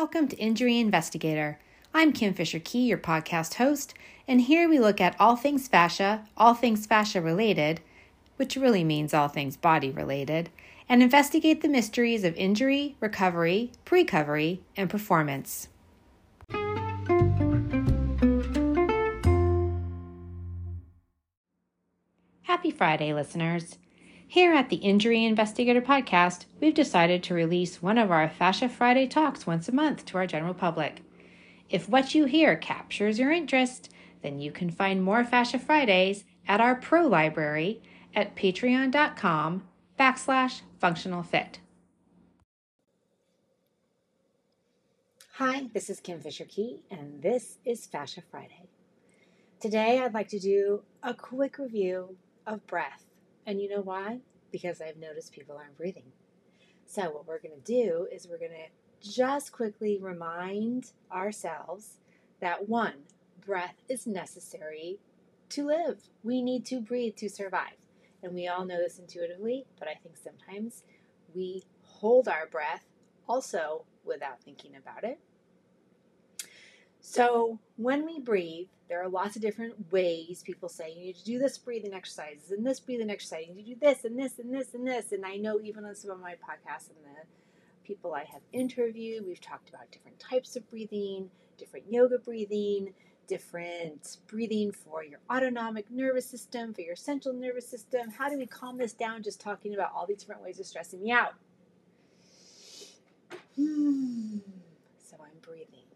Welcome to Injury Investigator. I'm Kim Fisher Key, your podcast host, and here we look at all things fascia, all things fascia related, which really means all things body related, and investigate the mysteries of injury, recovery, precovery, and performance. Happy Friday, listeners. Here at the Injury Investigator podcast, we've decided to release one of our Fascia Friday talks once a month to our general public. If what you hear captures your interest, then you can find more Fascia Fridays at our pro library at patreon.com backslash functional fit. Hi, this is Kim Fisher Key, and this is Fascia Friday. Today, I'd like to do a quick review of breath and you know why? Because I've noticed people aren't breathing. So, what we're going to do is we're going to just quickly remind ourselves that one, breath is necessary to live. We need to breathe to survive. And we all know this intuitively, but I think sometimes we hold our breath also without thinking about it. So, when we breathe, there are lots of different ways people say you need to do this breathing exercises and this breathing exercise. You need to do this and this and this and this. And I know even on some of my podcasts and the people I have interviewed, we've talked about different types of breathing, different yoga breathing, different breathing for your autonomic nervous system, for your central nervous system. How do we calm this down just talking about all these different ways of stressing me out? Hmm. So I'm breathing.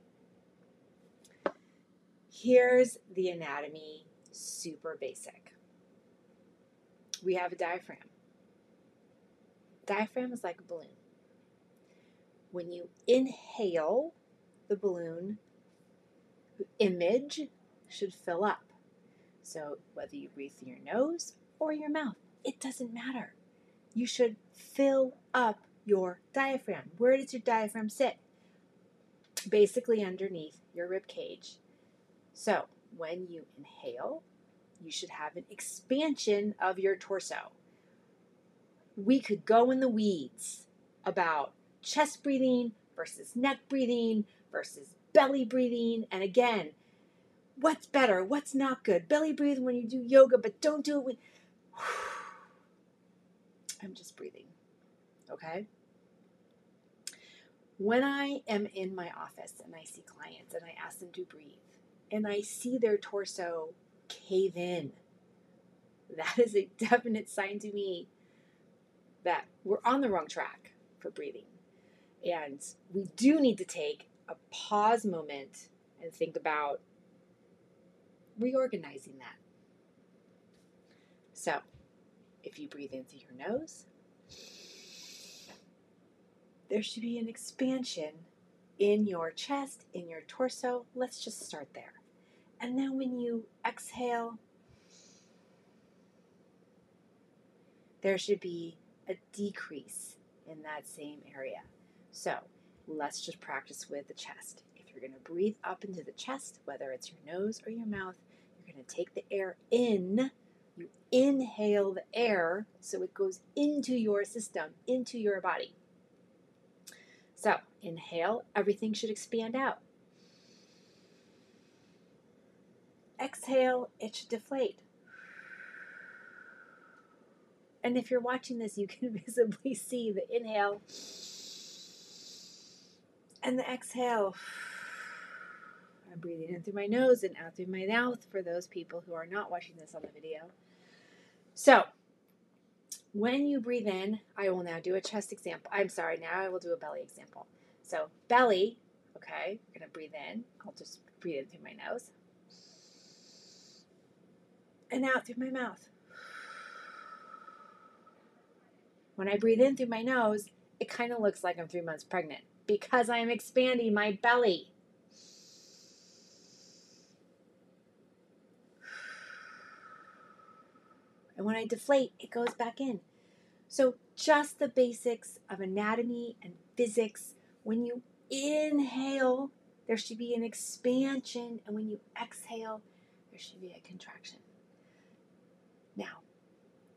Here's the anatomy, super basic. We have a diaphragm. Diaphragm is like a balloon. When you inhale, the balloon image should fill up. So whether you breathe through your nose or your mouth, it doesn't matter. You should fill up your diaphragm. Where does your diaphragm sit? Basically underneath your rib cage. So, when you inhale, you should have an expansion of your torso. We could go in the weeds about chest breathing versus neck breathing versus belly breathing. And again, what's better? What's not good? Belly breathe when you do yoga, but don't do it when. I'm just breathing. Okay? When I am in my office and I see clients and I ask them to breathe, and I see their torso cave in, that is a definite sign to me that we're on the wrong track for breathing. And we do need to take a pause moment and think about reorganizing that. So, if you breathe in through your nose, there should be an expansion in your chest, in your torso. Let's just start there. And then when you exhale, there should be a decrease in that same area. So let's just practice with the chest. If you're going to breathe up into the chest, whether it's your nose or your mouth, you're going to take the air in. You inhale the air so it goes into your system, into your body. So inhale, everything should expand out. Exhale, it should deflate. And if you're watching this, you can visibly see the inhale and the exhale. I'm breathing in through my nose and out through my mouth for those people who are not watching this on the video. So, when you breathe in, I will now do a chest example. I'm sorry, now I will do a belly example. So, belly, okay, I'm going to breathe in. I'll just breathe in through my nose and out through my mouth. When I breathe in through my nose, it kind of looks like I'm three months pregnant because I am expanding my belly. And when I deflate, it goes back in. So, just the basics of anatomy and physics. When you inhale, there should be an expansion, and when you exhale, there should be a contraction. Now,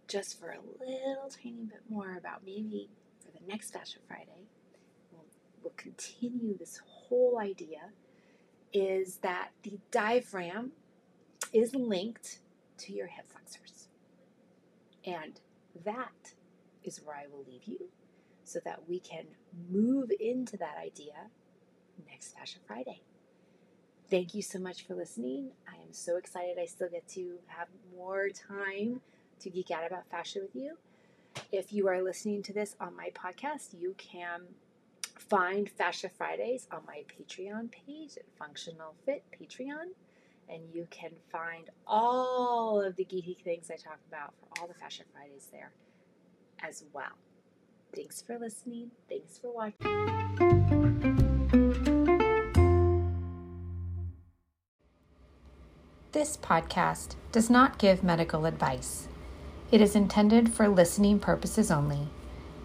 just for a little tiny bit more about maybe for the next Fascia Friday, we'll, will continue this whole idea is that the diaphragm is linked to your hip flexors. And that is where I will leave you so that we can move into that idea next Fascia Friday. Thank you so much for listening. I am so excited I still get to have more time to geek out about fascia with you. If you are listening to this on my podcast, you can find Fascia Fridays on my Patreon page at Functional Fit Patreon. And you can find all of the geeky things I talk about for all the Fascia Fridays there as well. Thanks for listening. Thanks for watching. This podcast does not give medical advice. It is intended for listening purposes only.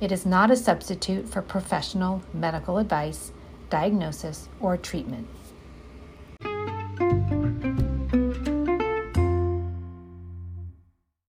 It is not a substitute for professional medical advice, diagnosis, or treatment.